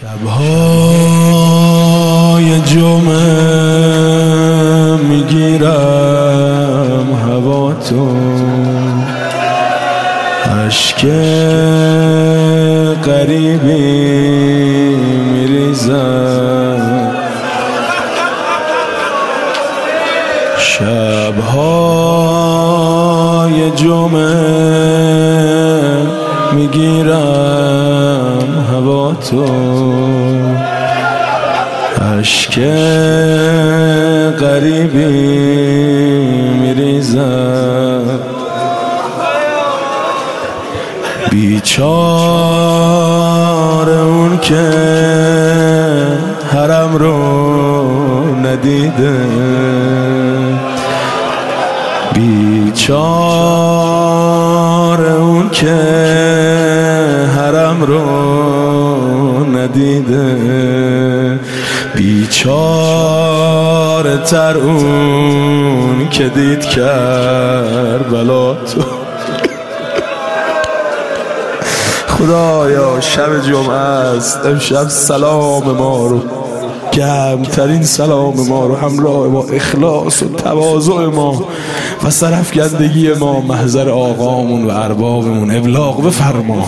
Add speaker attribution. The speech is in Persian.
Speaker 1: شبهای جمعه می‌گیرم هوا تو عشق قریبی میریزم. شبهای جمعه می‌گیرم هوا تو. عشق قریبی میریزم بیچاره اون که حرم رو ندیده. بیچاره اون که رو ندیده. بیچاره تر اون که دید بلا تو. خدایا شب جمعه است. امشب سلام ما رو. گرمترین سلام ما رو. همراه با اخلاص و تواضع ما و سرفگندگی ما. محضر آقامون و اربابمون. ابلاغ بفرما.